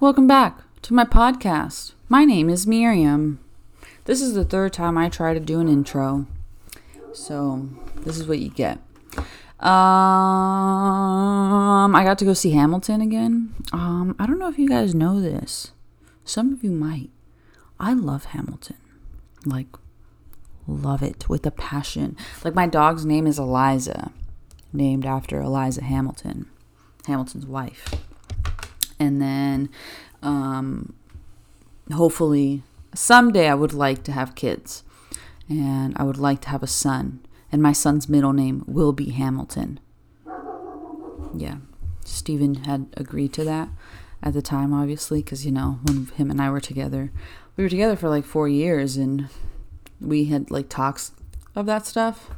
Welcome back to my podcast. My name is Miriam. This is the third time I try to do an intro. So, this is what you get. Um, I got to go see Hamilton again. Um, I don't know if you guys know this. Some of you might. I love Hamilton. Like, love it with a passion. Like, my dog's name is Eliza, named after Eliza Hamilton, Hamilton's wife. And then, um, hopefully, someday I would like to have kids. And I would like to have a son. And my son's middle name will be Hamilton. Yeah. Stephen had agreed to that at the time, obviously, because, you know, when him and I were together, we were together for like four years and we had like talks of that stuff.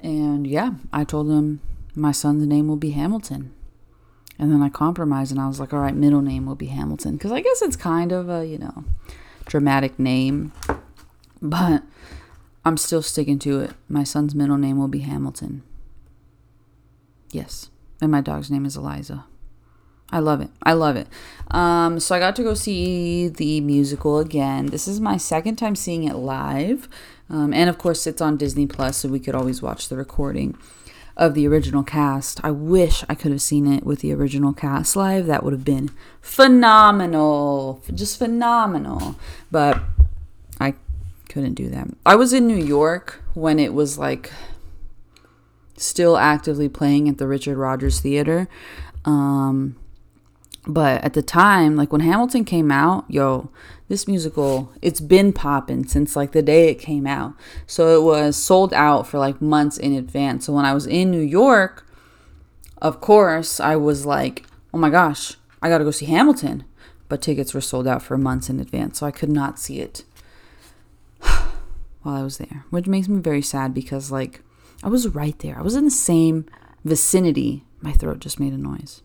And yeah, I told him my son's name will be Hamilton. And then I compromised and I was like, all right, middle name will be Hamilton. Because I guess it's kind of a, you know, dramatic name. But I'm still sticking to it. My son's middle name will be Hamilton. Yes. And my dog's name is Eliza. I love it. I love it. Um, so I got to go see the musical again. This is my second time seeing it live. Um, and of course, it's on Disney Plus, so we could always watch the recording of the original cast. I wish I could have seen it with the original cast live. That would have been phenomenal. Just phenomenal. But I couldn't do that. I was in New York when it was like still actively playing at the Richard Rodgers Theater. Um, but at the time, like when Hamilton came out, yo, this musical, it's been popping since like the day it came out. So it was sold out for like months in advance. So when I was in New York, of course, I was like, oh my gosh, I got to go see Hamilton. But tickets were sold out for months in advance. So I could not see it while I was there, which makes me very sad because like I was right there. I was in the same vicinity. My throat just made a noise.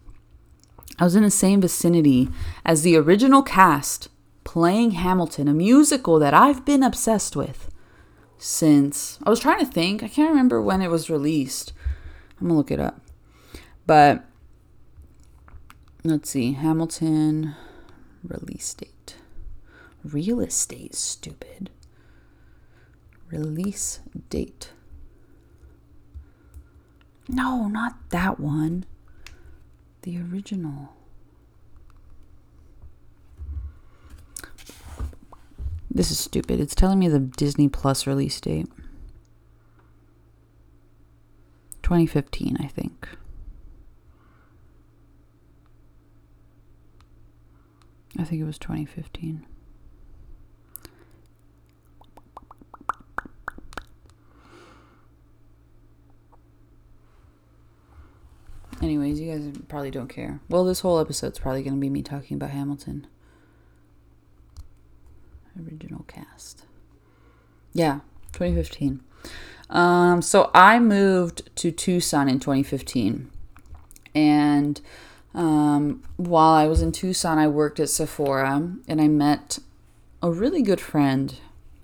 I was in the same vicinity as the original cast playing Hamilton, a musical that I've been obsessed with since I was trying to think. I can't remember when it was released. I'm gonna look it up. But let's see, Hamilton release date. Real estate, stupid. Release date. No, not that one. The original. This is stupid. It's telling me the Disney Plus release date. 2015, I think. I think it was 2015. Anyways, you guys probably don't care. Well, this whole episode's probably going to be me talking about Hamilton. Original cast. Yeah, 2015. Um, so I moved to Tucson in 2015. And um, while I was in Tucson, I worked at Sephora and I met a really good friend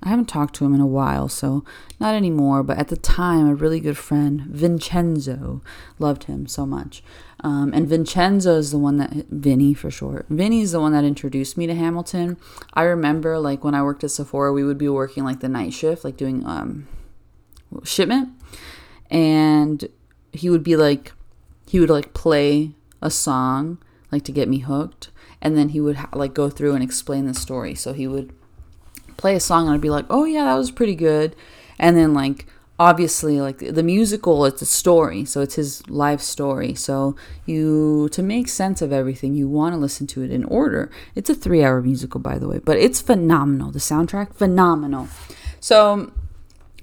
I haven't talked to him in a while, so not anymore. But at the time, a really good friend, Vincenzo, loved him so much. Um, and Vincenzo is the one that, Vinny for short, Vinny is the one that introduced me to Hamilton. I remember, like, when I worked at Sephora, we would be working, like, the night shift, like, doing um, shipment. And he would be like, he would, like, play a song, like, to get me hooked. And then he would, like, go through and explain the story. So he would play a song and I'd be like, oh yeah, that was pretty good. And then like obviously like the musical it's a story so it's his life story. So you to make sense of everything you want to listen to it in order. It's a three hour musical by the way but it's phenomenal. The soundtrack phenomenal. So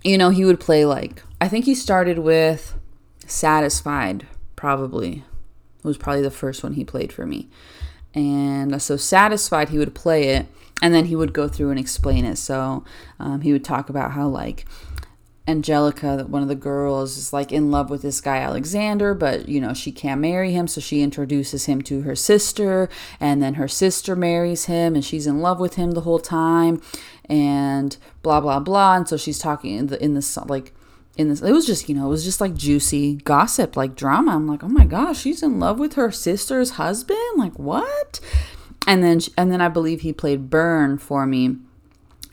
you know he would play like i think he started with satisfied probably. It was probably the first one he played for me. And uh, so satisfied he would play it and then he would go through and explain it. So um, he would talk about how like Angelica, one of the girls, is like in love with this guy Alexander, but you know she can't marry him, so she introduces him to her sister, and then her sister marries him, and she's in love with him the whole time, and blah blah blah. And so she's talking in the in this like in this it was just you know it was just like juicy gossip like drama i'm like oh my gosh she's in love with her sister's husband like what and then and then I believe he played Burn for me,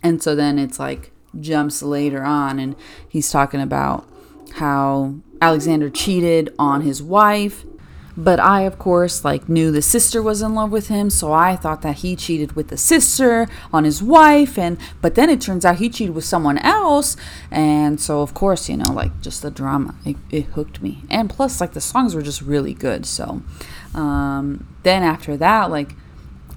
and so then it's like jumps later on, and he's talking about how Alexander cheated on his wife. But I, of course, like knew the sister was in love with him, so I thought that he cheated with the sister on his wife, and but then it turns out he cheated with someone else, and so of course, you know, like just the drama, it, it hooked me, and plus, like the songs were just really good. So um, then after that, like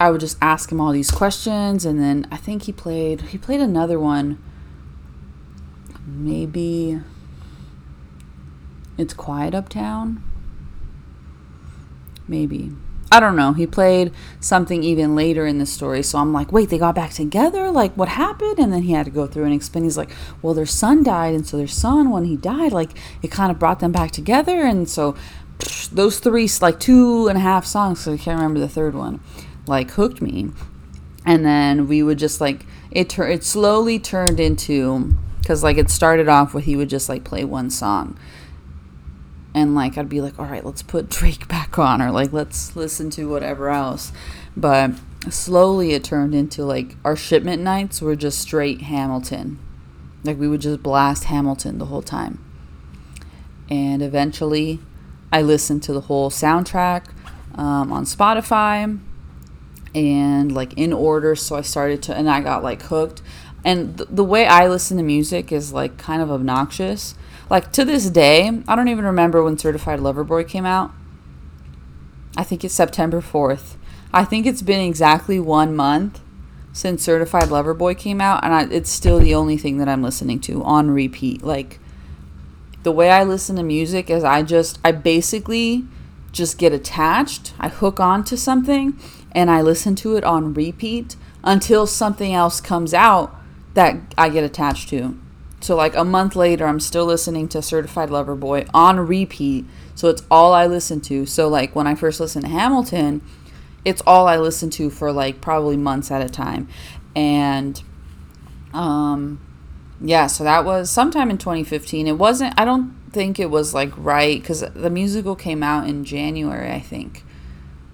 I would just ask him all these questions, and then I think he played he played another one, maybe. It's quiet uptown maybe. I don't know. He played something even later in the story. So I'm like, wait, they got back together? Like, what happened? And then he had to go through and explain. He's like, well, their son died. And so their son, when he died, like, it kind of brought them back together. And so those three, like, two and a half songs, so I can't remember the third one, like, hooked me. And then we would just, like, it, tur- it slowly turned into, because, like, it started off with he would just, like, play one song and like I'd be like, all right, let's put Drake back on, or like let's listen to whatever else. But slowly it turned into like our shipment nights were just straight Hamilton. Like we would just blast Hamilton the whole time. And eventually I listened to the whole soundtrack um, on Spotify and like in order. So I started to, and I got like hooked. And th- the way I listen to music is like kind of obnoxious like to this day, I don't even remember when Certified Lover Boy came out. I think it's September 4th. I think it's been exactly one month since Certified Lover Boy came out, and I, it's still the only thing that I'm listening to on repeat. Like, the way I listen to music is I just, I basically just get attached, I hook on to something, and I listen to it on repeat until something else comes out that I get attached to. So like a month later, I'm still listening to Certified Lover Boy on repeat. So it's all I listen to. So like when I first listened to Hamilton, it's all I listened to for like probably months at a time. And um yeah, so that was sometime in 2015. It wasn't I don't think it was like right cuz the musical came out in January, I think.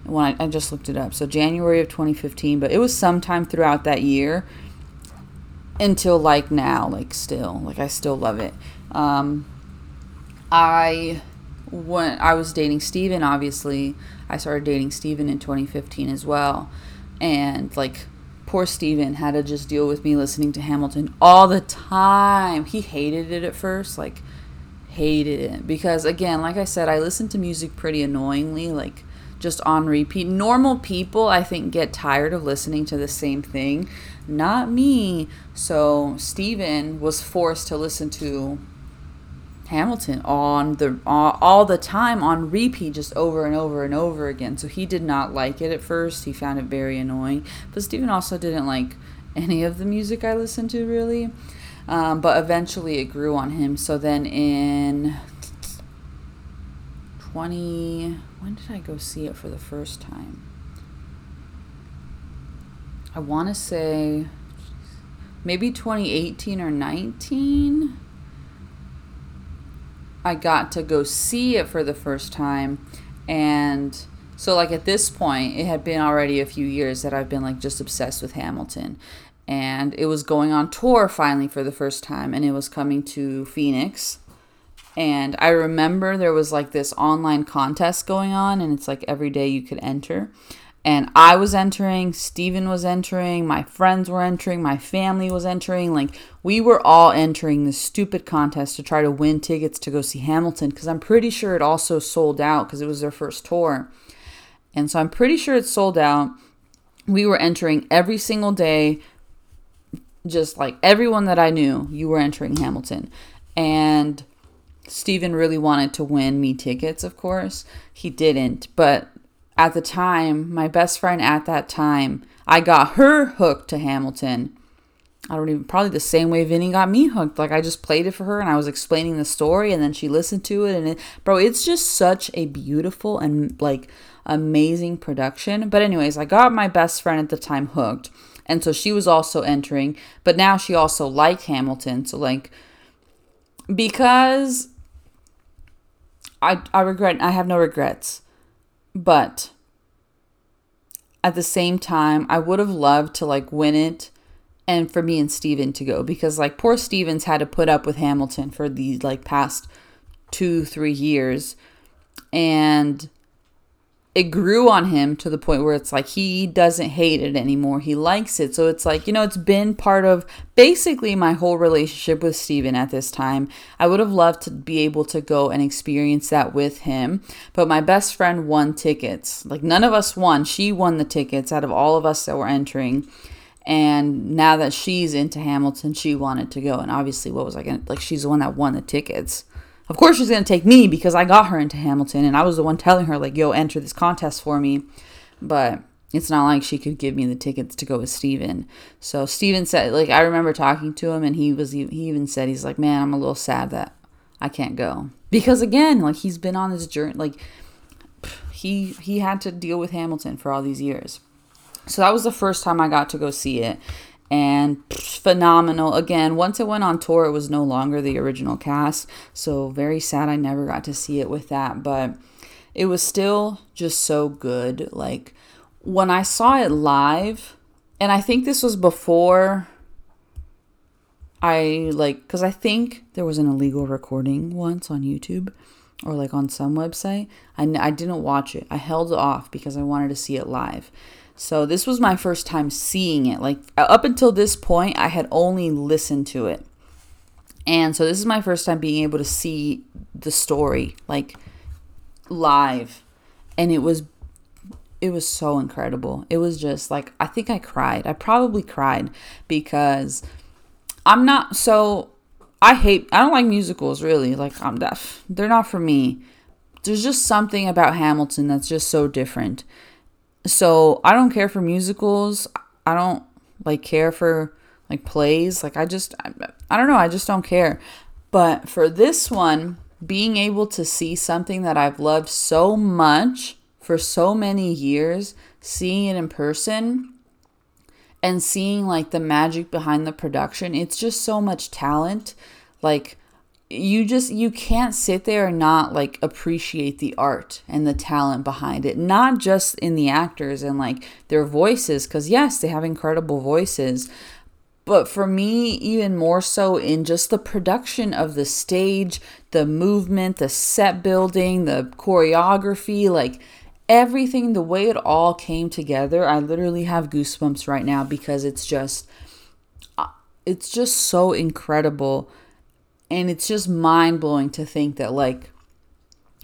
When I, I just looked it up. So January of 2015, but it was sometime throughout that year until like now, like still, like I still love it. Um, I when I was dating Steven, obviously, I started dating Steven in 2015 as well, and like poor Steven had to just deal with me listening to Hamilton all the time. He hated it at first, like hated it because again, like I said, I listen to music pretty annoyingly, like just on repeat. Normal people, I think, get tired of listening to the same thing not me. So Steven was forced to listen to Hamilton on the all, the time on repeat just over and over and over again. So he did not like it at first. He found it very annoying. But Steven also didn't like any of the music I listened to really. Um, but eventually it grew on him. So then in 20 when did I go see it for the first time? I want to say maybe 2018 or 19. I got to go see it for the first time. And so, like, at this point, it had been already a few years that I've been, like, just obsessed with Hamilton. And it was going on tour finally for the first time, and it was coming to Phoenix. And I remember there was, like, this online contest going on, and it's like every day you could enter and I was entering, Steven was entering, my friends were entering, my family was entering. Like, we were all entering this stupid contest to try to win tickets to go see Hamilton because I'm pretty sure it also sold out because it was their first tour. And so I'm pretty sure it sold out. We were entering every single day, just like everyone that I knew, you were entering Hamilton. And Steven really wanted to win me tickets, of course. He didn't, but at the time, my best friend at that time, I got her hooked to Hamilton. I don't even probably the same way Vinny got me hooked. Like I just played it for her and I was explaining the story and then she listened to it and it bro, it's just such a beautiful and like amazing production. But anyways, I got my best friend at the time hooked. And so she was also entering, but now she also liked Hamilton. So like because I I regret I have no regrets. But at the same time, I would have loved to like win it and for me and Steven to go because like poor Stevens had to put up with Hamilton for the like past 2 3 years. And it grew on him to the point where it's like he doesn't hate it anymore. He likes it. So it's like, you know, it's been part of basically my whole relationship with Steven at this time. I would have loved to be able to go and experience that with him. But my best friend won tickets. Like none of us won. She won the tickets out of all of us that were entering. And now that she's into Hamilton, she wanted to go. And obviously, what was I going to, like, she's the one that won the tickets. Of course, she's going to take me because I got her into Hamilton and I was the one telling her, like, yo, enter this contest for me. But it's not like she could give me the tickets to go with Steven. So Steven said, like, I remember talking to him and he was, he even said, he's like, man, I'm a little sad that I can't go. Because again, like, he's been on this journey, like, he, he had to deal with Hamilton for all these years. So that was the first time I got to go see it and phenomenal. Again, once it went on tour, it was no longer the original cast. So very sad I never got to see it with that, but it was still just so good. Like when I saw it live, and I think this was before I like cuz I think there was an illegal recording once on YouTube or like on some website. I I didn't watch it. I held off because I wanted to see it live. So this was my first time seeing it. Like uh, up until this point, I had only listened to it. And so this is my first time being able to see the story like live. And it was it was so incredible. It was just like I think I cried. I probably cried because I'm not so I hate I don't like musicals really. Like I'm deaf. They're not for me. There's just something about Hamilton that's just so different. So I don't care for musicals. I don't like care for like plays. Like I just I, I don't know, I just don't care. But for this one, being able to see something that I've loved so much for so many years, seeing it in person and seeing like the magic behind the production, it's just so much talent. Like you just you can't sit there and not like appreciate the art and the talent behind it. Not just in the actors and like their voices cuz yes they have incredible voices but for me even more so in just the production of the stage the movement the set building the choreography like everything the way it all came together i literally have goosebumps right now because it's just uh, it's just so incredible and it's just mind blowing to think that, like,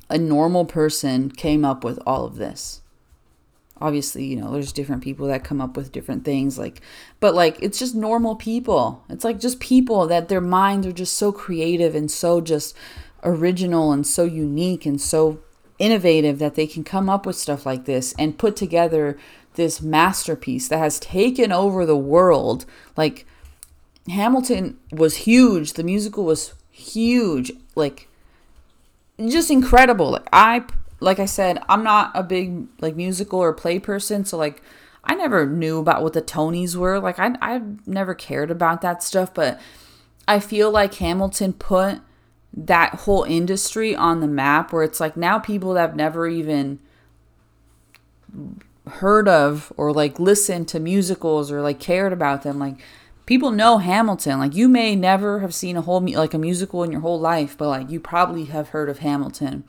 a normal person came up with all of this. Obviously, you know, there's different people that come up with different things, like, but like, it's just normal people. It's like just people that their minds are just so creative and so just original and so unique and so innovative that they can come up with stuff like this and put together this masterpiece that has taken over the world. Like, Hamilton was huge. The musical was huge. Like just incredible. Like I like I said, I'm not a big like musical or play person, so like I never knew about what the Tonys were. Like I I never cared about that stuff, but I feel like Hamilton put that whole industry on the map where it's like now people that have never even heard of or like listened to musicals or like cared about them like people know Hamilton. Like you may never have seen a whole like a musical in your whole life, but like you probably have heard of Hamilton.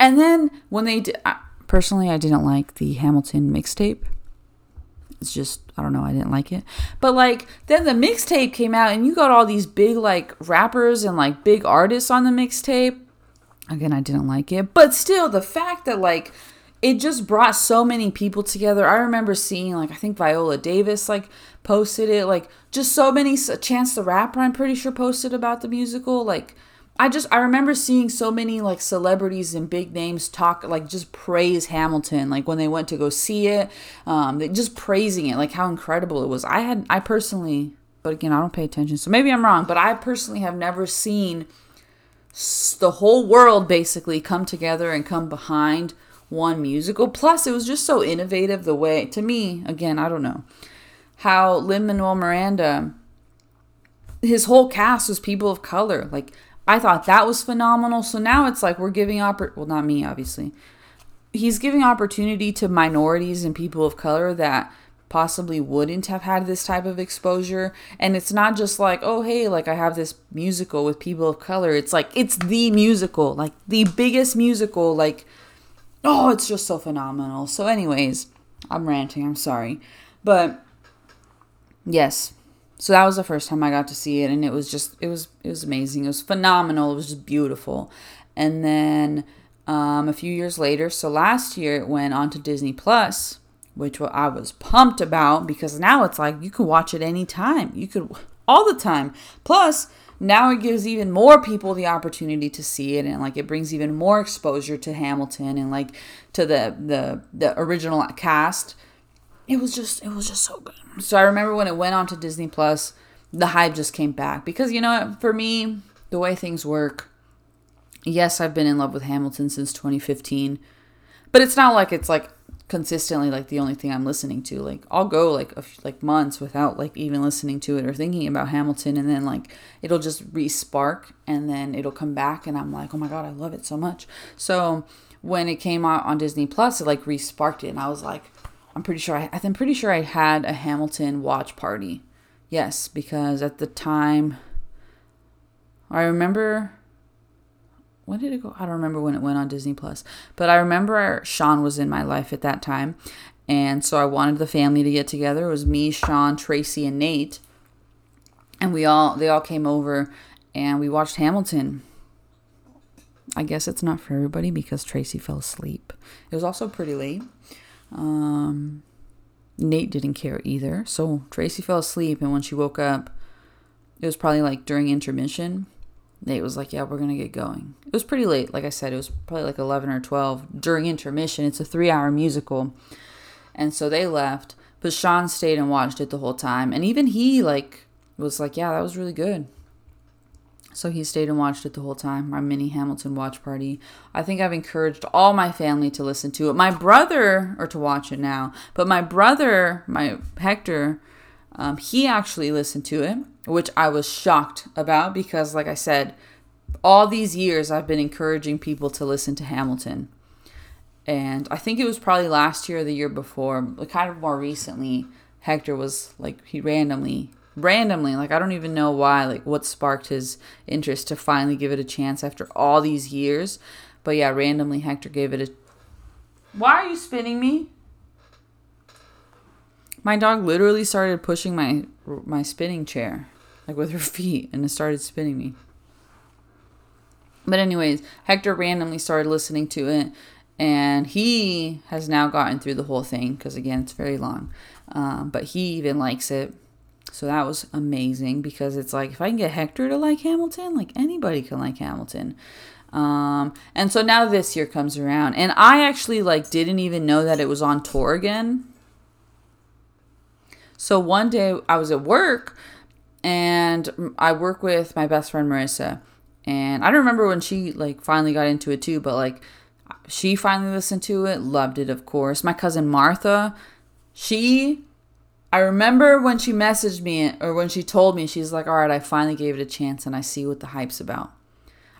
And then when they did, I, personally, I didn't like the Hamilton mixtape. It's just I don't know, I didn't like it. But like then the mixtape came out, and you got all these big like rappers and like big artists on the mixtape. Again, I didn't like it, but still, the fact that like it just brought so many people together. I remember seeing like I think Viola Davis like posted it, like just so many Chance the Rapper I'm pretty sure posted about the musical. Like I just I remember seeing so many like celebrities and big names talk like just praise Hamilton like when they went to go see it, um, they just praising it like how incredible it was. I had I personally, but again I don't pay attention, so maybe I'm wrong, but I personally have never seen the whole world basically come together and come behind one musical. Plus, it was just so innovative the way, to me, again, I don't know, how Lin Manuel Miranda, his whole cast was people of color. Like, I thought that was phenomenal. So now it's like we're giving oppor- well, not me, obviously. he's giving opportunity to minorities and people of color that possibly wouldn't have had this type of exposure and it's not just like oh hey like i have this musical with people of color it's like it's the musical like the biggest musical like oh it's just so phenomenal. So anyways i'm ranting i'm sorry. But yes. So that was the first time i got to see it and it was just it was it was amazing. It was phenomenal. It was just beautiful. And then um, a few years later so last year it went on to disney plus which I was pumped about because now it's like you can watch it anytime. You could all the time. Plus, now it gives even more people the opportunity to see it and like it brings even more exposure to Hamilton and like to the the the original cast. It was just it was just so good. So I remember when it went on to Disney Plus, the hype just came back because you know, for me, the way things work, yes, I've been in love with Hamilton since 2015. But it's not like it's like consistently like the only thing I'm listening to. Like I'll go like a few, like months without like even listening to it or thinking about Hamilton, and then like it'll just re-spark, and then it'll come back, and I'm like, oh my god, I love it so much. So when it came out on Disney Plus, it like re-sparked it, and I was like, I'm pretty sure I, I'm pretty sure I had a Hamilton watch party. Yes, because at the time, I remember when did it go? I don't remember when it went on Disney Plus, but I remember Sean was in my life at that time, and so I wanted the family to get together. It was me, Sean, Tracy, and Nate, and we all they all came over, and we watched Hamilton. I guess it's not for everybody because Tracy fell asleep. It was also pretty late. Um, Nate didn't care either, so Tracy fell asleep, and when she woke up, it was probably like during intermission Nate was like, Yeah, we're to get going. It was pretty late. Like I said, it was probably like 11 or 12 during intermission. It's a three hour musical. And so they left. But Sean stayed and watched it the whole time. And even he, like, was like, Yeah, that was really good. So he stayed and watched it the whole time, my mini Hamilton watch party. I think I've encouraged all my family to listen to it. My brother, or to watch it now, but my brother, my Hector, um, he actually listened to it which I was shocked about because, like I said, all these years I've been encouraging people to listen to Hamilton. And I think it was probably last year or the year before, like kind of more recently, Hector was like, he randomly, randomly, like, I don't even know why, like, what sparked his interest to finally give it a chance after all these years. But yeah, randomly, Hector gave it a. Why are you spinning me? My dog literally started pushing my my spinning chair like with her feet, and it started spinning me. But, anyways, Hector randomly started listening to it, and he has now gotten through the whole thing because, again, it's very long. Um, but he even likes it. So that was amazing because it's like if I can get Hector to like Hamilton, like anybody can like Hamilton. Um, and so now this year comes around, and I actually like didn't even know that it was on tour again. So one day I was at work and I work with my best friend Marissa. And I don't remember when she like finally got into it too, but like she finally listened to it, loved it, of course. My cousin Martha, she I remember when she messaged me or when she told me, she's like, All right, I finally gave it a chance and I see what the hype's about.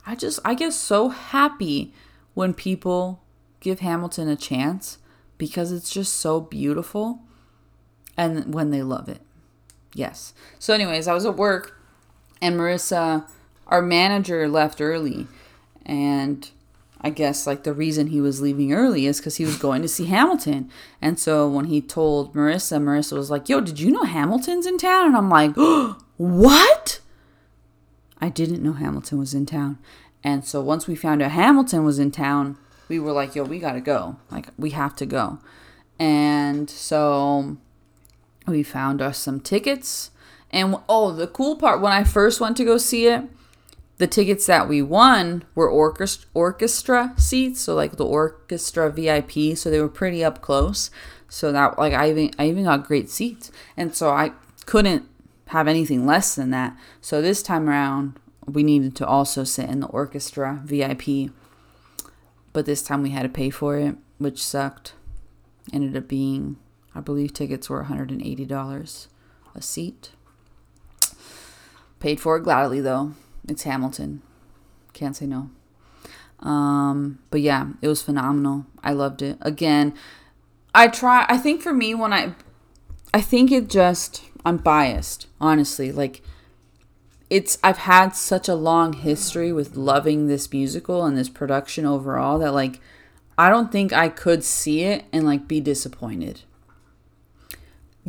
I just, I get so happy when people give Hamilton a chance because it's just so beautiful and when they love it. Yes. So, anyways, I was at work and Marissa, our manager, left early. And I guess like the reason he was leaving early is because he was going to see Hamilton. And so when he told Marissa, Marissa was like, Yo, did you know Hamilton's in town? And I'm like, oh, What? I didn't know Hamilton was in town. And so once we found out Hamilton was in town, we were like, Yo, we gotta go. Like, we have to go. And so we found us some tickets. And oh, the cool part when I first went to go see it, the tickets that we won were orchestra orchestra seats, so like the orchestra VIP, so they were pretty up close. So that like I even I even got great seats. And so I couldn't have anything less than that. So this time around, we needed to also sit in the orchestra VIP. But this time we had to pay for it, which sucked. Ended up being I believe tickets were $180 a seat. Paid for it gladly, though. It's Hamilton. Can't say no. Um, but yeah, it was phenomenal. I loved it. Again, I try. I think for me, when I, I think it just I'm biased, honestly. Like, it's I've had such a long history with loving this musical and this production overall that like I don't think I could see it and like be disappointed.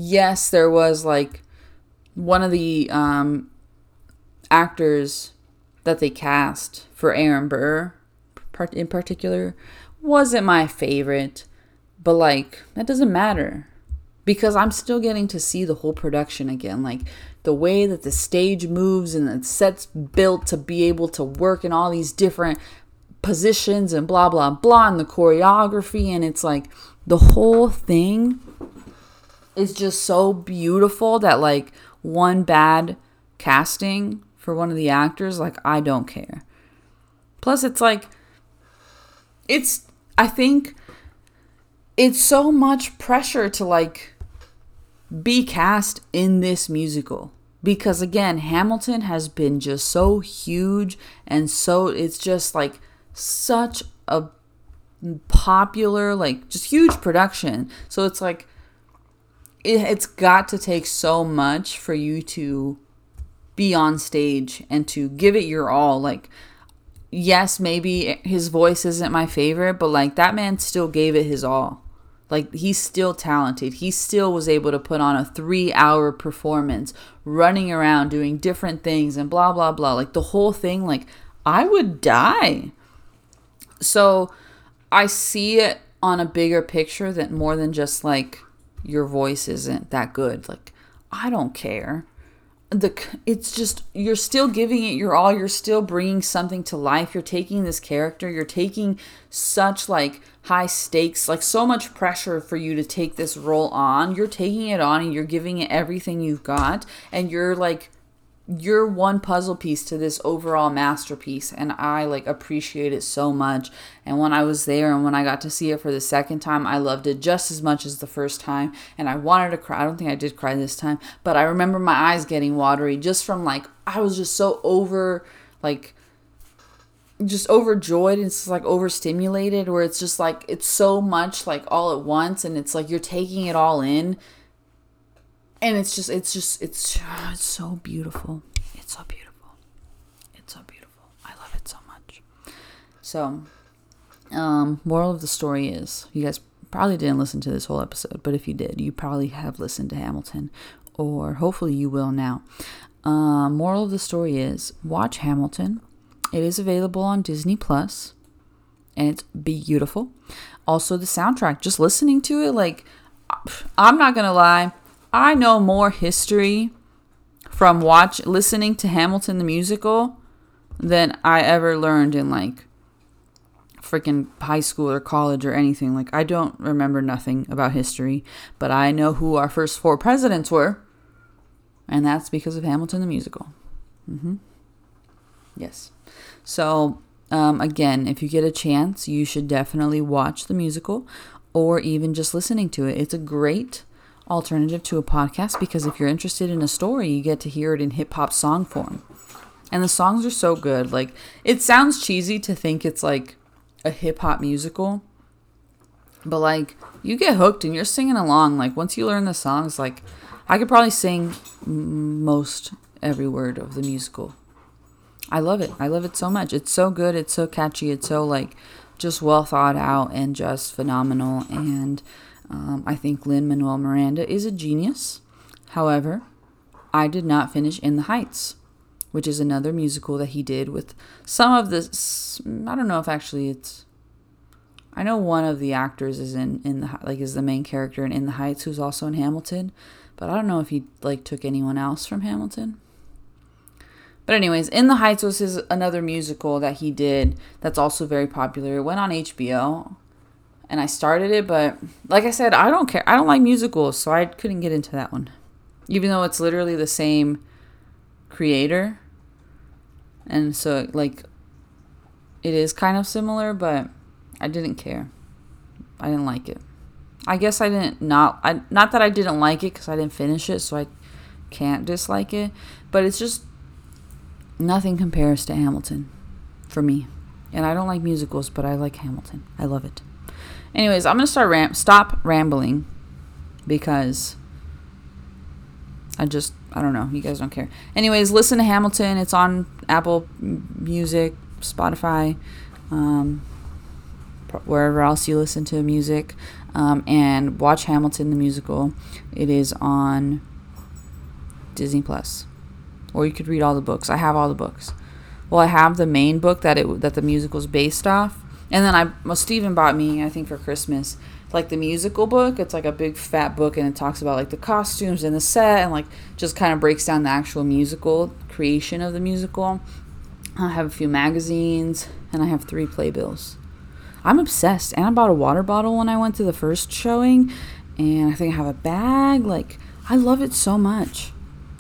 Yes, there was like one of the um actors that they cast for Aaron Burr in particular wasn't my favorite, but like that doesn't matter because I'm still getting to see the whole production again. Like the way that the stage moves and the set's built to be able to work in all these different positions and blah blah blah and the choreography and it's like the whole thing is just so beautiful that like one bad casting for one of the actors like I don't care. Plus it's like it's I think it's so much pressure to like be cast in this musical because again Hamilton has been just so huge and so it's just like such a popular like just huge production so it's like it, it's got to take so much for you to be on stage and to give it your all like yes maybe his voice isn't my favorite but like that man still gave it his all like he's still talented. He still was able to put on a three hour performance, running around doing different things and blah, blah, blah. Like the whole thing, like I would die. So I see it on a bigger picture that more than just like your voice isn't that good. Like I don't care the it's just you're still giving it your all you're still bringing something to life you're taking this character you're taking such like high stakes like so much pressure for you to take this role on you're taking it on and you're giving it everything you've got and you're like you're one puzzle piece to this overall masterpiece and i like appreciate it so much. And when i was there and when i got to see it for the second time i loved it just as much as the first time and i wanted to cry. I don't think i did cry this time but i remember my eyes getting watery just from like i was just so over like just overjoyed and it's like overstimulated where it's just like it's so much like all at once and it's like you're taking it all in and it's just it's just it's it's so beautiful. It's so beautiful. It's so beautiful. I love it so much. So um moral of the story is you guys probably didn't listen to this whole episode but if you did you probably have listened to hamilton or hopefully you will now. Um, moral of the story is watch hamilton. It is available on disney plus and it's beautiful. Also the soundtrack just listening to it like i'm not gonna lie I know more history from watch listening to Hamilton the musical than I ever learned in like freaking high school or college or anything. Like I don't remember nothing about history, but I know who our first four presidents were, and that's because of Hamilton the musical. Mm-hmm. Yes. So um, again, if you get a chance, you should definitely watch the musical, or even just listening to it. It's a great alternative to a podcast because if you're interested in a story, you get to hear it in hip hop song form. And the songs are so good. Like, it sounds cheesy to think it's like a hip hop musical, but like, you get hooked and you're singing along. Like, once you learn the songs, like, I could probably sing most every word of the musical. I love it. I love it so much. It's so good. It's so catchy. It's so, like, just well thought out and just phenomenal. And, um, I think Lin Manuel Miranda is a genius. However, I did not finish In the Heights, which is another musical that he did with some of the. I don't know if actually it's. I know one of the actors is in in the like is the main character in In the Heights, who's also in Hamilton, but I don't know if he like took anyone else from Hamilton. But anyways, In the Heights was his another musical that he did that's also very popular. It went on HBO and I started it, but like I said, I don't care. I don't like musicals, so I couldn't get into that one. Even though it's literally the same creator. And so like it is kind of similar, but I didn't care. I didn't like it. I guess I didn't not I not that I didn't like it cuz I didn't finish it, so I can't dislike it, but it's just nothing compares to Hamilton for me. And I don't like musicals, but I like Hamilton. I love it. Anyways, I'm gonna start ram- stop rambling because I just I don't know. You guys don't care. Anyways, listen to Hamilton. It's on Apple Music, Spotify, um, wherever else you listen to music, um, and watch Hamilton the musical. It is on Disney Plus, or you could read all the books. I have all the books. Well, I have the main book that it that the musical's based off, and then I well Steven bought me I think for Christmas like the musical book. It's like a big fat book and it talks about like the costumes and the set and like just kind of breaks down the actual musical creation of the musical. I have a few magazines and I have three playbills. I'm obsessed. And I bought a water bottle when I went to the first showing and I think I have a bag like I love it so much.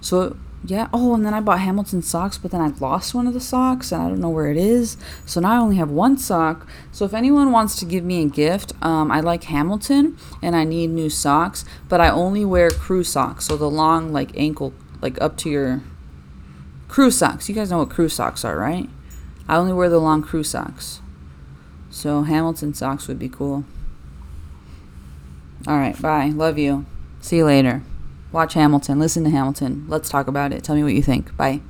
So yeah. Oh, and then I bought Hamilton socks, but then I lost one of the socks and I don't know where it is. So now I only have one sock. So if anyone wants to give me a gift, um, I like Hamilton and I need new socks, but I only wear crew socks. So the long, like ankle, like up to your crew socks. You guys know what crew socks are, right? I only wear the long crew socks. So Hamilton socks would be cool. All right. Bye. Love you. See you later. Watch Hamilton. Listen to Hamilton. Let's talk about it. Tell me what you think. Bye.